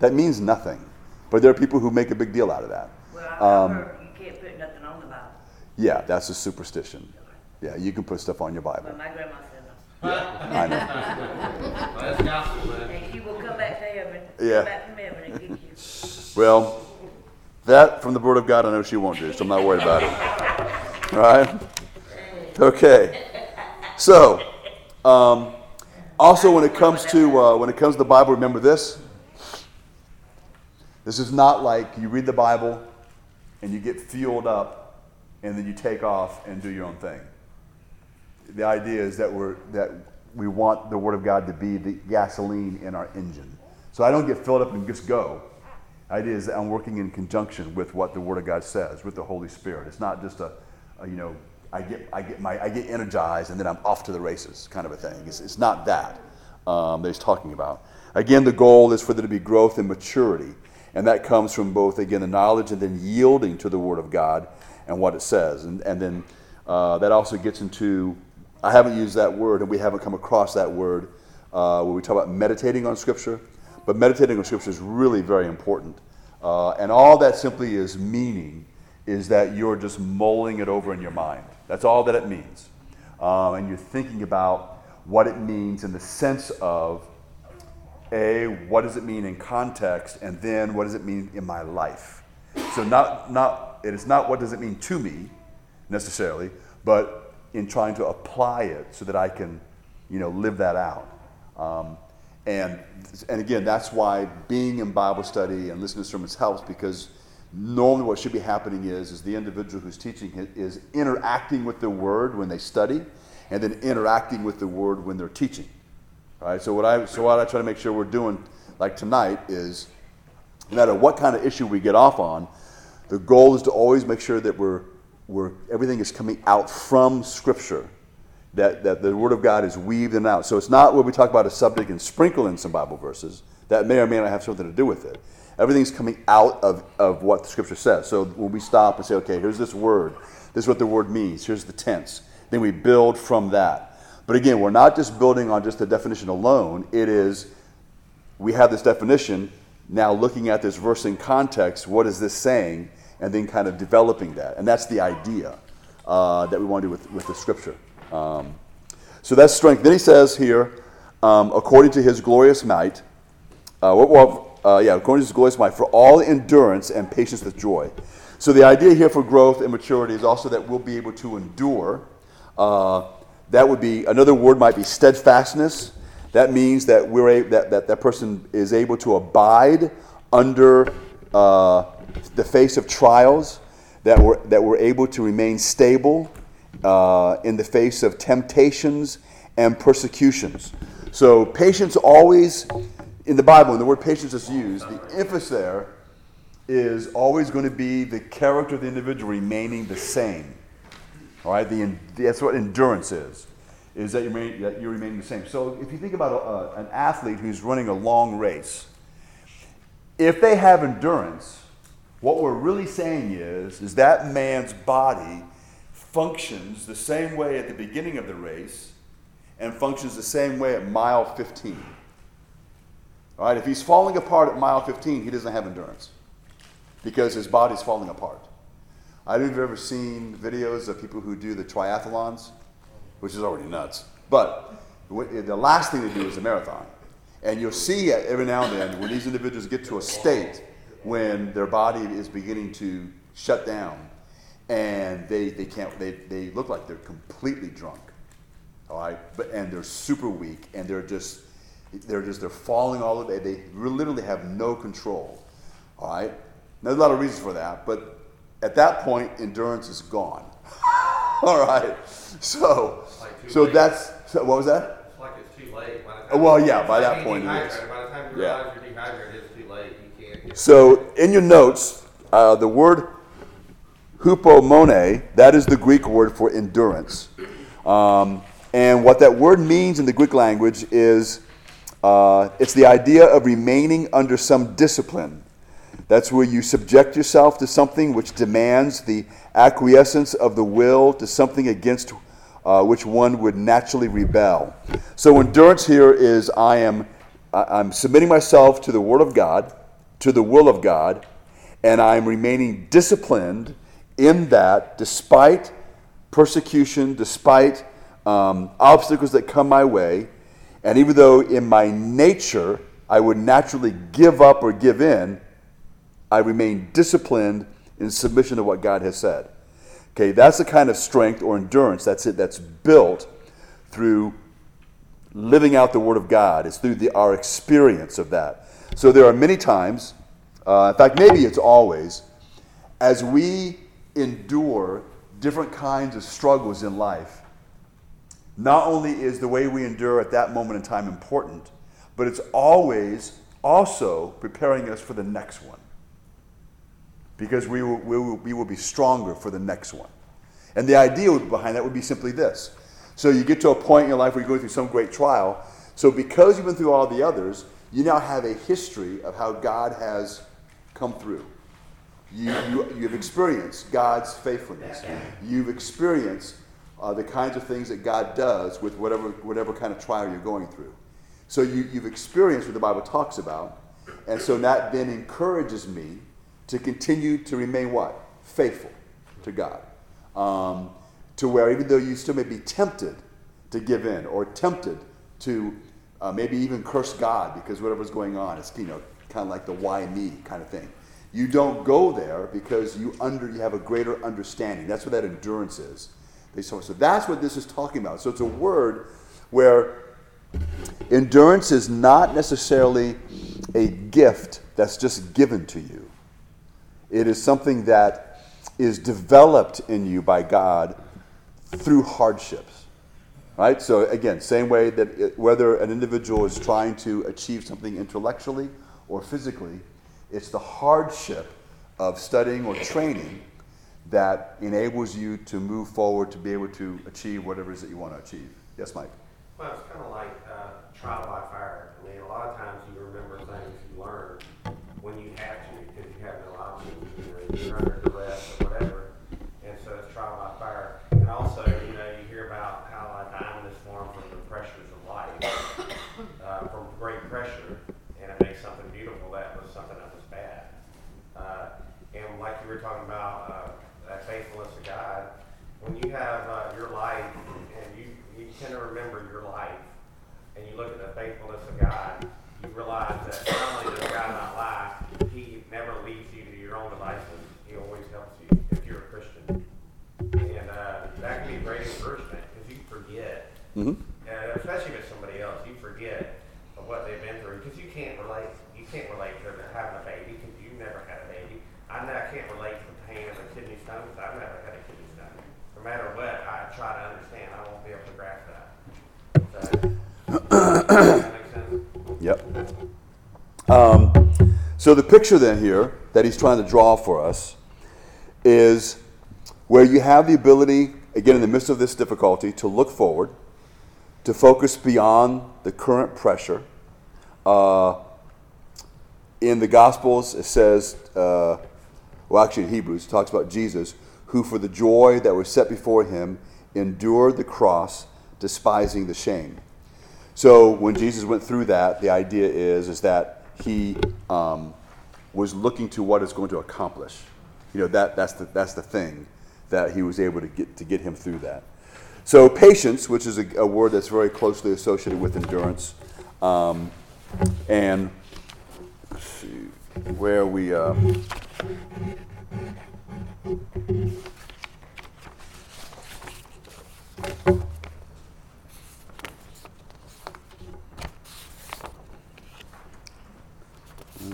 That means nothing. But there are people who make a big deal out of that. Well, I- Um, you can't put nothing on the Bible. Yeah, that's a superstition. Yeah, you can put stuff on your Bible. But my grandma said no. I know. That's gospel, man. And she will come back to heaven, Yeah. come back from heaven and get you. Well, that from the Word of God, I know she won't do, so I'm not worried about it. All right? Okay. So, um, also when it comes to uh, when it comes to the Bible, remember this. This is not like you read the Bible and you get fueled up and then you take off and do your own thing. The idea is that we're that we want the Word of God to be the gasoline in our engine. So I don't get filled up and just go. The idea is that I'm working in conjunction with what the Word of God says, with the Holy Spirit. It's not just a, a you know I get, I get, my, I get energized and then I'm off to the races, kind of a thing. It's, it's not that um, that he's talking about. Again, the goal is for there to be growth and maturity. And that comes from both, again, the knowledge and then yielding to the Word of God and what it says. And, and then uh, that also gets into, I haven't used that word and we haven't come across that word uh, when we talk about meditating on Scripture. But meditating on Scripture is really very important. Uh, and all that simply is meaning is that you're just mulling it over in your mind. That's all that it means. Um, and you're thinking about what it means in the sense of a what does it mean in context and then what does it mean in my life so not not it is not what does it mean to me necessarily but in trying to apply it so that i can you know live that out. Um, and and again that's why being in bible study and listening to sermons helps because normally what should be happening is is the individual who's teaching is interacting with the word when they study and then interacting with the word when they're teaching. All right, so what I so what I try to make sure we're doing, like tonight, is no matter what kind of issue we get off on, the goal is to always make sure that we're we're everything is coming out from Scripture, that that the Word of God is weaved in and out. So it's not where we talk about a subject and sprinkle in some Bible verses that may or may not have something to do with it. Everything's coming out of, of what the Scripture says. So when we stop and say, okay, here's this word, this is what the word means, here's the tense, then we build from that. But again, we're not just building on just the definition alone. It is, we have this definition, now looking at this verse in context, what is this saying? And then kind of developing that. And that's the idea uh, that we want to do with, with the scripture. Um, so that's strength. Then he says here, um, according to his glorious might, uh, well, uh, yeah, according to his glorious might, for all endurance and patience with joy. So the idea here for growth and maturity is also that we'll be able to endure. Uh, that would be another word might be steadfastness. That means that we're a, that, that that person is able to abide under uh, the face of trials. That we're that we're able to remain stable uh, in the face of temptations and persecutions. So patience always in the Bible, when the word patience is used, the emphasis there is always going to be the character of the individual remaining the same. All right, the, that's what endurance is, is that you, remain, that you remain the same. So if you think about a, an athlete who's running a long race, if they have endurance, what we're really saying is, is that man's body functions the same way at the beginning of the race and functions the same way at mile 15. All right, if he's falling apart at mile 15, he doesn't have endurance because his body's falling apart. I don't know if you've ever seen videos of people who do the triathlons, which is already nuts. But the last thing they do is a marathon. And you'll see every now and then when these individuals get to a state when their body is beginning to shut down and they, they can't they, they look like they're completely drunk all right but and they're super weak and they're just they're just they're falling all the way they literally have no control all right now, there's a lot of reasons for that but at that point, endurance is gone. All right. So, Like so late. that's so what was that? It's like it's too late. By the time well, yeah, by that point it is. By the time you Yeah. realize you're dehydrated, it's too late. You can't get. So in your notes, uh, the word hupomone, that is the Greek word for endurance. Um, and what that word means in the Greek language is uh, it's the idea of remaining under some discipline. That's where you subject yourself to something which demands the acquiescence of the will to something against uh, which one would naturally rebel. So endurance here is I am I'm submitting myself to the Word of God, to the will of God, and I'm remaining disciplined in that despite persecution, despite um, obstacles that come my way, and even though in my nature I would naturally give up or give in, I remain disciplined in submission to what God has said. Okay, that's the kind of strength or endurance that's it that's built through living out the Word of God. It's through the, our experience of that. So there are many times, uh, in fact, maybe it's always, as we endure different kinds of struggles in life, not only is the way we endure at that moment in time important, but it's always also preparing us for the next one. Because we will, we will, we will be stronger for the next one. And the idea behind that would be simply this. So you get to a point in your life where you're going through some great trial. So because you've been through all the others, you now have a history of how God has come through. You, you, you've experienced God's faithfulness. You've experienced uh, the kinds of things that God does with whatever, whatever kind of trial you're going through. So you, you've experienced what the Bible talks about. And so that then encourages me to continue to remain what? Faithful to God. Um, to where even though you still may be tempted to give in or tempted to uh, maybe even curse God because whatever's going on, it's you know kind of like the why me kind of thing. You don't go there because you under you have a greater understanding. That's what that endurance is. So that's what this is talking about. So it's a word where endurance is not necessarily a gift that's just given to you. It is something that is developed in you by God through hardships. Right? So, again, same way that it, whether an individual is trying to achieve something intellectually or physically, it's the hardship of studying or training that enables you to move forward to be able to achieve whatever it is that you want to achieve. Yes, Mike? Well, it's kind of like uh, trial by fire. I mean, a lot of times you remember things you learned when you have to because you have no option. You're under duress or whatever. And so it's trial by fire. And also, you know, you hear about how a diamond is formed from the pressures of life, uh, from great pressure, and it makes something beautiful that was something that was bad. Uh, and like you were talking about, uh, that faithfulness of God, when you have uh, your life and you, you tend to remember your life and you look at the faithfulness of God, you realize that not only does God not lie, He never leaves you to your own devices. He always helps you if you're a Christian. And uh, that can be a great encouragement because you forget, Mm-hmm. uh, especially if it's somebody else, you forget what they've been through because you can't relate. You can't relate to having a baby because you've never had a baby. I, know I can't relate to the pain of a kidney stone because I've never had a kidney stone. No matter what, I try to understand. I won't be able to grasp that. So, does that make sense? Yep. Um, so the picture then here that he's trying to draw for us is where you have the ability, again, in the midst of this difficulty, to look forward, to focus beyond the current pressure. Uh, in the Gospels, it says, uh, well, actually in Hebrews, it talks about Jesus, who for the joy that was set before him endured the cross, despising the shame. So when Jesus went through that, the idea is is that he um, was looking to what it's going to accomplish. You know that that's the that's the thing that he was able to get to get him through that. So patience, which is a, a word that's very closely associated with endurance, um, and see, where we. Uh,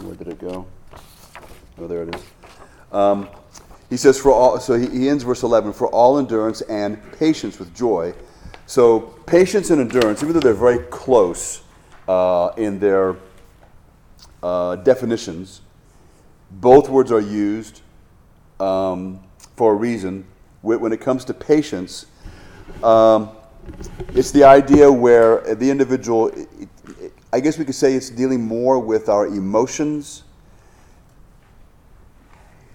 Where did it go? Oh, there it is. Um, he says, for all, so he, ends verse 11, for all endurance and patience with joy. So, patience and endurance, even though they're very close uh, in their uh, definitions, both words are used um, for a reason. When it comes to patience, um, it's the idea where the individual, I guess we could say it's dealing more with our emotions.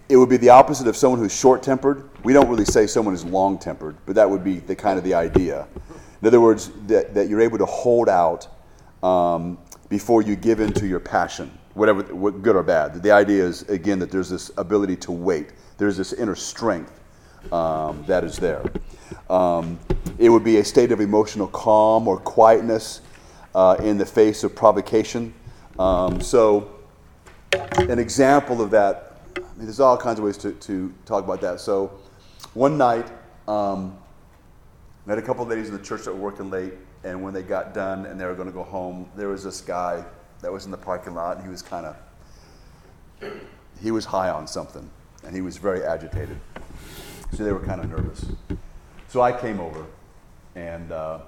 It would be the opposite of someone who's short tempered. We don't really say someone is long tempered, but that would be the kind of the idea. In other words, that, that you're able to hold out um, before you give in to your passion, whatever, what, good or bad. The idea is, again, that there's this ability to wait, there's this inner strength um, that is there. Um, it would be a state of emotional calm or quietness uh, in the face of provocation. Um, so, an example of that, mean, there's all kinds of ways to, to talk about that. So, one night, um, I had a couple of ladies in the church that were working late, and when they got done and they were going to go home, there was this guy that was in the parking lot, and he was kind of, he was high on something, and he was very agitated. So they were kind of nervous. So I came over, and uh,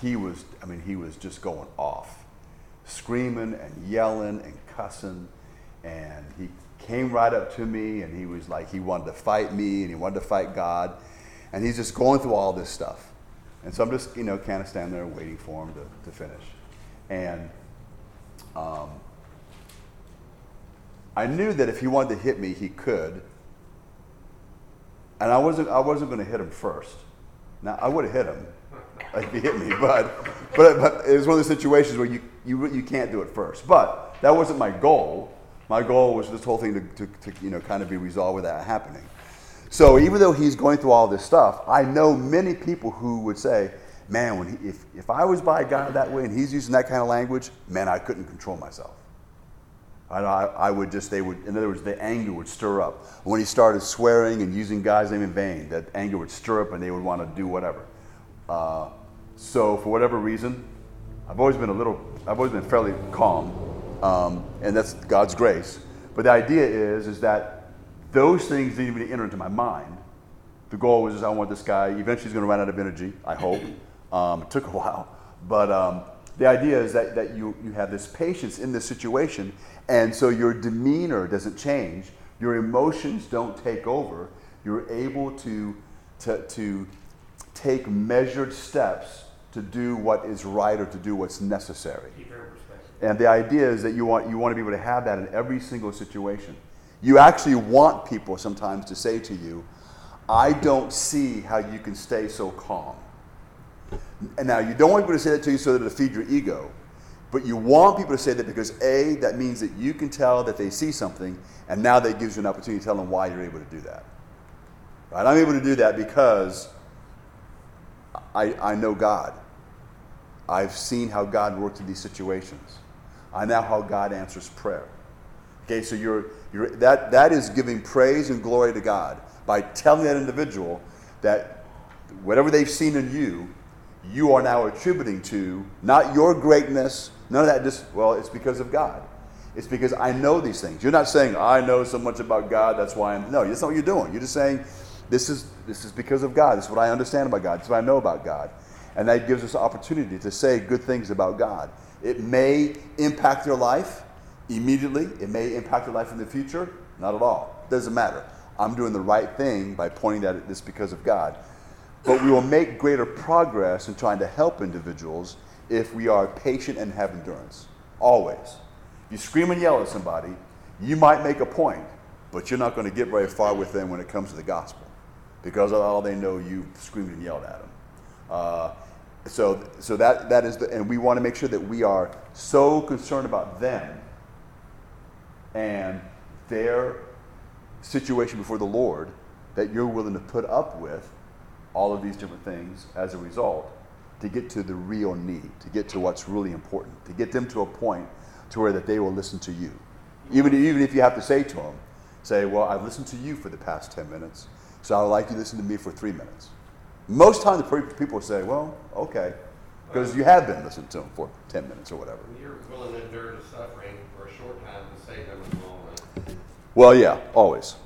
he was, I mean, he was just going off, screaming and yelling and cussing. And he came right up to me, and he was like, he wanted to fight me, and he wanted to fight God. And he's just going through all this stuff. And so I'm just, you know, kind of standing there waiting for him to, to finish. And um, I knew that if he wanted to hit me, he could. And I wasn't, I wasn't going to hit him first. Now, I would have hit him if he hit me, but, but, but it was one of those situations where you, you, you can't do it first. But that wasn't my goal. My goal was this whole thing to, to, to you know, kind of be resolved without happening. So even though he's going through all this stuff, I know many people who would say, man, when he, if, if I was by God that way and he's using that kind of language, man, I couldn't control myself. I, I would just, they would, in other words, the anger would stir up. When he started swearing and using God's name in vain, that anger would stir up and they would want to do whatever. Uh, so for whatever reason, I've always been a little, I've always been fairly calm, um, and that's God's grace. But the idea is, is that those things didn't even enter into my mind. The goal was, is I want this guy. Eventually, he's going to run out of energy. I hope. Um, it took a while, but um, the idea is that, that you, you have this patience in this situation, and so your demeanor doesn't change, your emotions don't take over. You're able to, to, to take measured steps to do what is right or to do what's necessary. And the idea is that you want, you want to be able to have that in every single situation. You actually want people sometimes to say to you, I don't see how you can stay so calm. And now, you don't want people to say that to you so that to feed your ego, but you want people to say that because A, that means that you can tell that they see something, and now that gives you an opportunity to tell them why you're able to do that. Right? I'm able to do that because I, I know God. I've seen how God works in these situations. I know how God answers prayer. Okay, so you're, you're, that, that is giving praise and glory to God by telling that individual that whatever they've seen in you, you are now attributing to not your greatness, none of that, just, well, it's because of God. It's because I know these things. You're not saying, I know so much about God, that's why I'm. No, that's not what you're doing. You're just saying, this is, this is because of God. This is what I understand about God. This is what I know about God. And that gives us opportunity to say good things about God. It may impact your life immediately, it may impact your life in the future. Not at all. Doesn't matter. I'm doing the right thing by pointing that this because of God. But we will make greater progress in trying to help individuals if we are patient and have endurance. Always. You scream and yell at somebody, you might make a point, but you're not going to get very far with them when it comes to the gospel because all they know you screamed and yelled at them. Uh, so, so that, that is the, and we want to make sure that we are so concerned about them and their situation before the Lord that you're willing to put up with all of these different things as a result to get to the real need, to get to what's really important, to get them to a point to where that they will listen to you. Even, even if you have to say to them, say, well, I've listened to you for the past 10 minutes, so I would like you to listen to me for three minutes. Most times the people say, well, okay, because you have been listening to them for 10 minutes or whatever. You're willing to endure the suffering for a short time to save them in the long run. Well, yeah, always.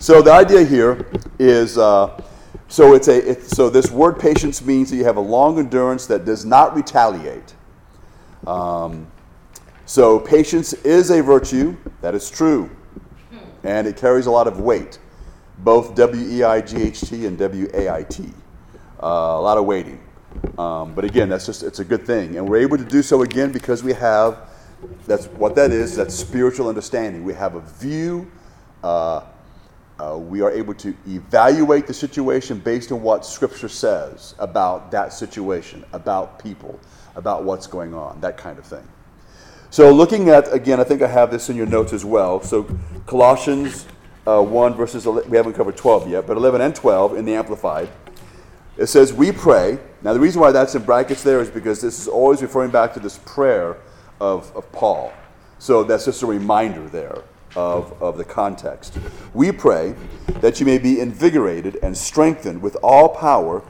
So the idea here is, uh, so it's a, it, so this word patience means that you have a long endurance that does not retaliate. Um, so patience is a virtue, that is true, and it carries a lot of weight, both W E I G H T and W A I T. Uh, a lot of waiting. Um, but again, that's just, it's a good thing. And we're able to do so again because we have, that's what that is, that's spiritual understanding. We have a view, uh, uh, we are able to evaluate the situation based on what Scripture says about that situation, about people, about what's going on, that kind of thing. So, looking at, again, I think I have this in your notes as well. So, Colossians uh, 1, verses, we haven't covered 12 yet, but 11 and 12 in the Amplified. It says, We pray. Now, the reason why that's in brackets there is because this is always referring back to this prayer of, of Paul. So, that's just a reminder there of, of the context. We pray that you may be invigorated and strengthened with all power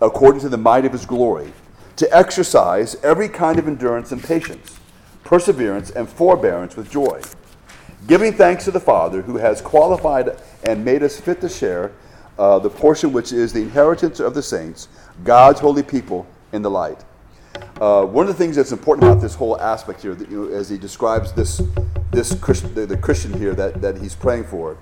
according to the might of his glory, to exercise every kind of endurance and patience, perseverance and forbearance with joy, giving thanks to the Father who has qualified and made us fit to share uh, the portion which is the inheritance of the saints, God's holy people in the light. Uh, one of the things that's important about this whole aspect here, that, you know, as he describes this, this Christ, the, the, Christian here that, that he's praying for,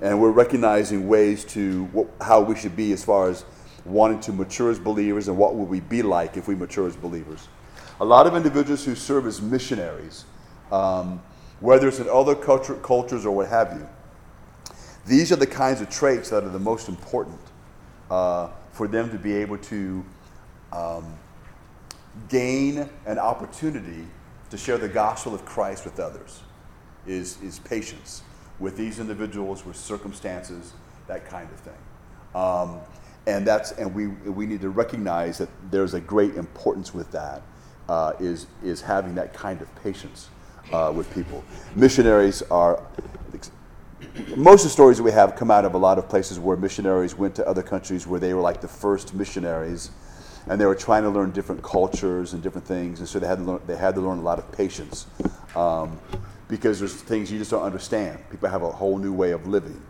and we're recognizing ways to how we should be as far as wanting to mature as believers and what would we be like if we mature as believers. A lot of individuals who serve as missionaries, um, whether it's in other culture, cultures or what have you, these are the kinds of traits that are the most important uh, for them to be able to um, gain an opportunity to share the gospel of Christ with others is, is patience with these individuals, with circumstances, that kind of thing. Um, and that's and we we need to recognize that there's a great importance with that uh, is is having that kind of patience uh, with people. Missionaries are most of the stories that we have come out of a lot of places where missionaries went to other countries where they were like the first missionaries and they were trying to learn different cultures and different things and so they had to learn, they had to learn a lot of patience um, because there's things you just don't understand. People have a whole new way of living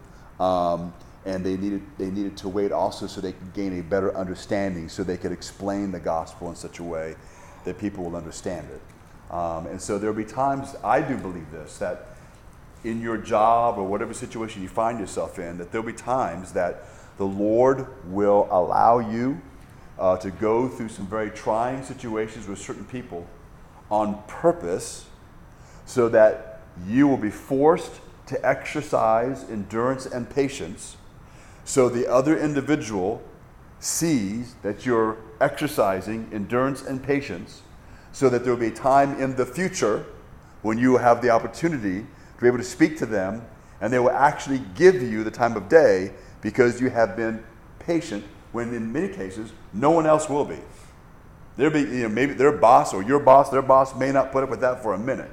um, and they needed they needed to wait also so they could gain a better understanding so they could explain the gospel in such a way that people will understand it. Um, and so there'll be times i do believe this that in your job or whatever situation you find yourself in, that there'll be times that the Lord will allow you uh, to go through some very trying situations with certain people on purpose so that you will be forced to exercise endurance and patience so the other individual sees that you're exercising endurance and patience so that there will be a time in the future when you have the opportunity to be able to speak to them, and they will actually give you the time of day because you have been patient when in many cases no one else will be. There be you know, maybe their boss or your boss, their boss may not put up with that for a minute,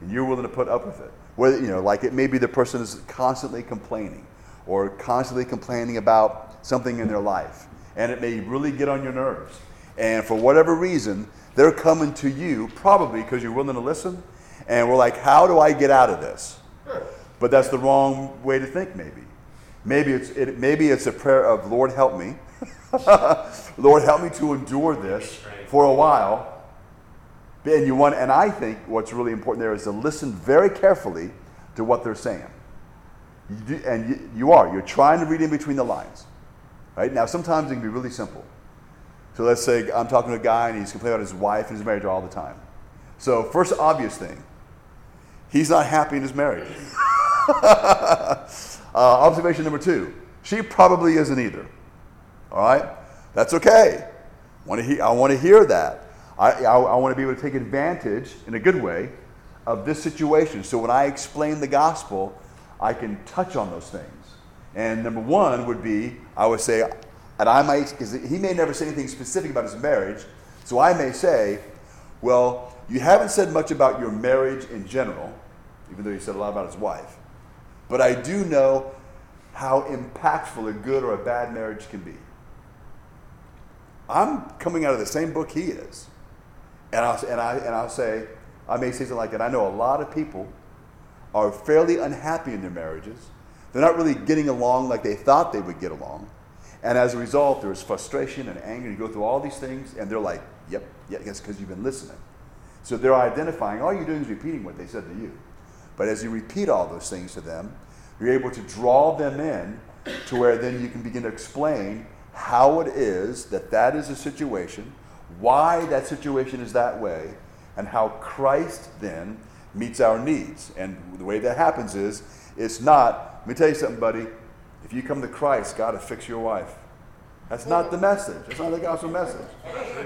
and you're willing to put up with it. Whether you know, like it may be the person is constantly complaining or constantly complaining about something in their life, and it may really get on your nerves. And for whatever reason, they're coming to you probably because you're willing to listen and we're like, how do I get out of this? But that's the wrong way to think, maybe. Maybe it's, it, maybe it's a prayer of, Lord, help me. Lord, help me to endure this for a while. And, you want, and I think what's really important there is to listen very carefully to what they're saying. You do, and you, you are. You're trying to read in between the lines. Right? Now, sometimes it can be really simple. So let's say I'm talking to a guy and he's complaining about his wife and his marriage all the time. So, first obvious thing He's not happy in his marriage. uh, observation number two she probably isn't either. All right? That's okay. I want to hear that. I, I, I want to be able to take advantage in a good way of this situation. So when I explain the gospel, I can touch on those things. And number one would be I would say, and I might, because he may never say anything specific about his marriage, so I may say, well, you haven't said much about your marriage in general, even though you said a lot about his wife. But I do know how impactful a good or a bad marriage can be. I'm coming out of the same book he is. And I'll, and, I, and I'll say, I may say something like that. I know a lot of people are fairly unhappy in their marriages. They're not really getting along like they thought they would get along. And as a result, there's frustration and anger. You go through all these things, and they're like, yep, yeah, guess because you've been listening. So they're identifying, all you're doing is repeating what they said to you. But as you repeat all those things to them, you're able to draw them in to where then you can begin to explain how it is that that is a situation, why that situation is that way, and how Christ then meets our needs. And the way that happens is, it's not, let me tell you something, buddy. If you come to Christ, God will fix your wife. That's not the message. That's not the gospel message.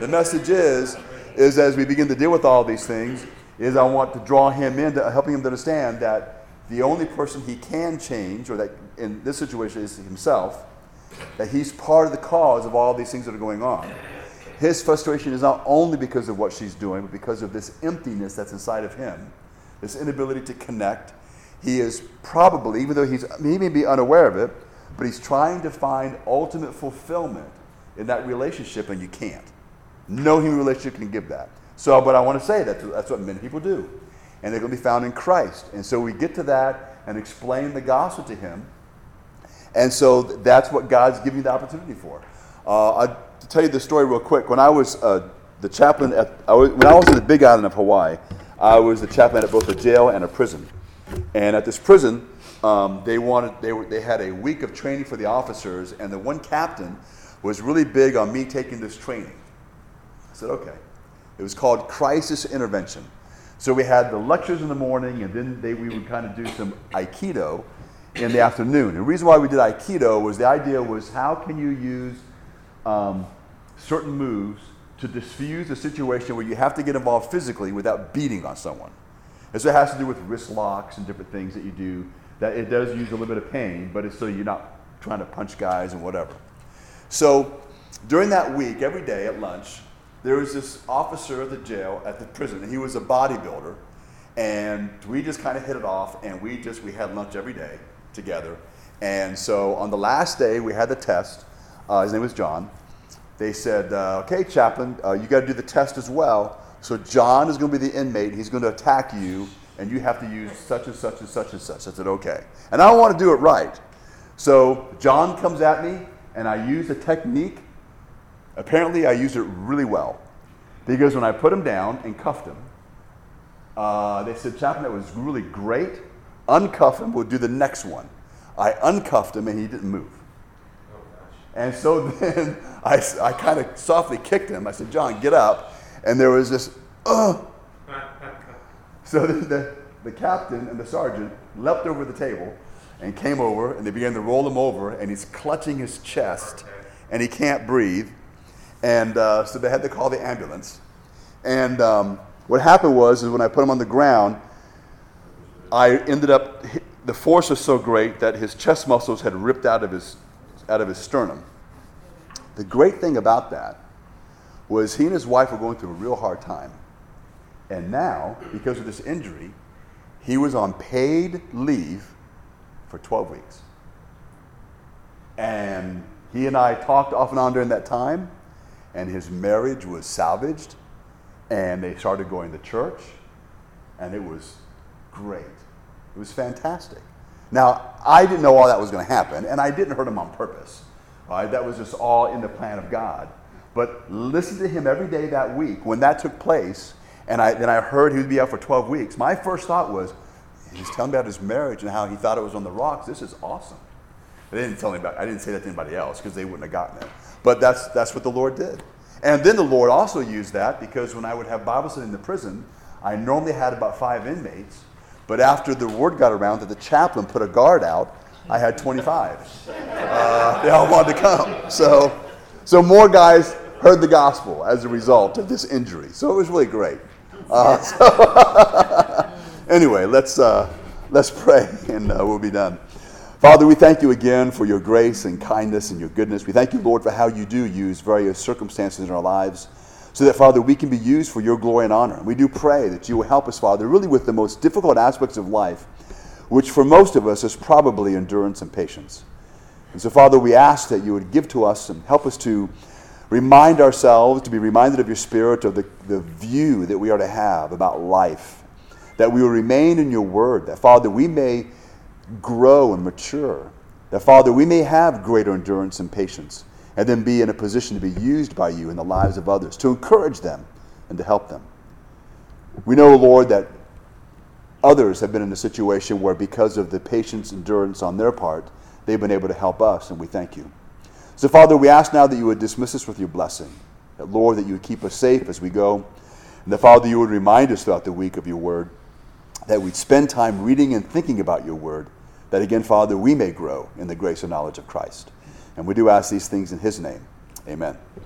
The message is, is as we begin to deal with all these things, is I want to draw him into helping him to understand that the only person he can change, or that in this situation is himself, that he's part of the cause of all these things that are going on. His frustration is not only because of what she's doing, but because of this emptiness that's inside of him, this inability to connect. He is probably, even though he's, he may be unaware of it, but he's trying to find ultimate fulfillment in that relationship, and you can't. No human relationship can give that. So, but I want to say that that's what many people do. And they're going to be found in Christ. And so we get to that and explain the gospel to him. And so that's what God's giving you the opportunity for. Uh, I'll tell you the story real quick. When I was uh, the chaplain at, I was, when I was in the big island of Hawaii, I was the chaplain at both a jail and a prison. And at this prison, um, they wanted they, were, they had a week of training for the officers, and the one captain was really big on me taking this training. Said, okay. It was called Crisis Intervention. So we had the lectures in the morning, and then they, we would kind of do some Aikido in the afternoon. And the reason why we did Aikido was the idea was how can you use um, certain moves to diffuse a situation where you have to get involved physically without beating on someone. And so it has to do with wrist locks and different things that you do. That it does use a little bit of pain, but it's so you're not trying to punch guys and whatever. So during that week, every day at lunch, there was this officer of the jail at the prison, and he was a bodybuilder, and we just kind of hit it off, and we just we had lunch every day together. And so on the last day, we had the test. Uh, his name was John. They said, uh, "Okay, chaplain, uh, you got to do the test as well. So John is going to be the inmate. He's going to attack you, and you have to use such and such and such and such." I said, "Okay," and I want to do it right. So John comes at me, and I use a technique. Apparently, I used it really well because when I put him down and cuffed him, uh, they said, Chaplain, that was really great. Uncuff him, we'll do the next one. I uncuffed him, and he didn't move. Oh. And so then I, I kind of softly kicked him. I said, John, get up. And there was this, ugh. So the, the, the captain and the sergeant leapt over the table and came over, and they began to roll him over, and he's clutching his chest, and he can't breathe. And uh, so they had to call the ambulance. And um, what happened was, is when I put him on the ground, I ended up, the force was so great that his chest muscles had ripped out of his, out of his sternum. The great thing about that was he and his wife were going through a real hard time. And now, because of this injury, he was on paid leave for 12 weeks. And he and I talked off and on during that time, and his marriage was salvaged, and they started going to church, and it was great. It was fantastic. Now, I didn't know all that was going to happen, and I didn't hurt him on purpose. All right? That was just all in the plan of God. But listen to him every day that week. When that took place, and I, then I heard he would be out for 12 weeks, my first thought was, he's telling me about his marriage and how he thought it was on the rocks. This is awesome. They didn't tell about I didn't say that to anybody else because they wouldn't have gotten it. But that's, that's what the Lord did. And then the Lord also used that because when I would have Bible study in the prison, I normally had about five inmates. But after the word got around that the chaplain put a guard out, I had 25. Uh, they all wanted to come. So, so more guys heard the gospel as a result of this injury. So it was really great. Uh, so anyway, let's, uh, let's pray and uh, we'll be done. Father, we thank you again for your grace and kindness and your goodness. We thank you, Lord, for how you do use various circumstances in our lives so that, Father, we can be used for your glory and honor. We do pray that you will help us, Father, really with the most difficult aspects of life, which for most of us is probably endurance and patience. And so, Father, we ask that you would give to us and help us to remind ourselves, to be reminded of your Spirit, of the, the view that we are to have about life, that we will remain in your word, that, Father, we may grow and mature, that, Father, we may have greater endurance and patience, and then be in a position to be used by you in the lives of others, to encourage them and to help them. We know, Lord, that others have been in a situation where, because of the patience, endurance on their part, they've been able to help us, and we thank you. So, Father, we ask now that you would dismiss us with your blessing. That, Lord, that you would keep us safe as we go. And that, Father, you would remind us throughout the week of your word. That we'd spend time reading and thinking about your word. That, again, Father, we may grow in the grace and knowledge of Christ. And we do ask these things in his name. Amen.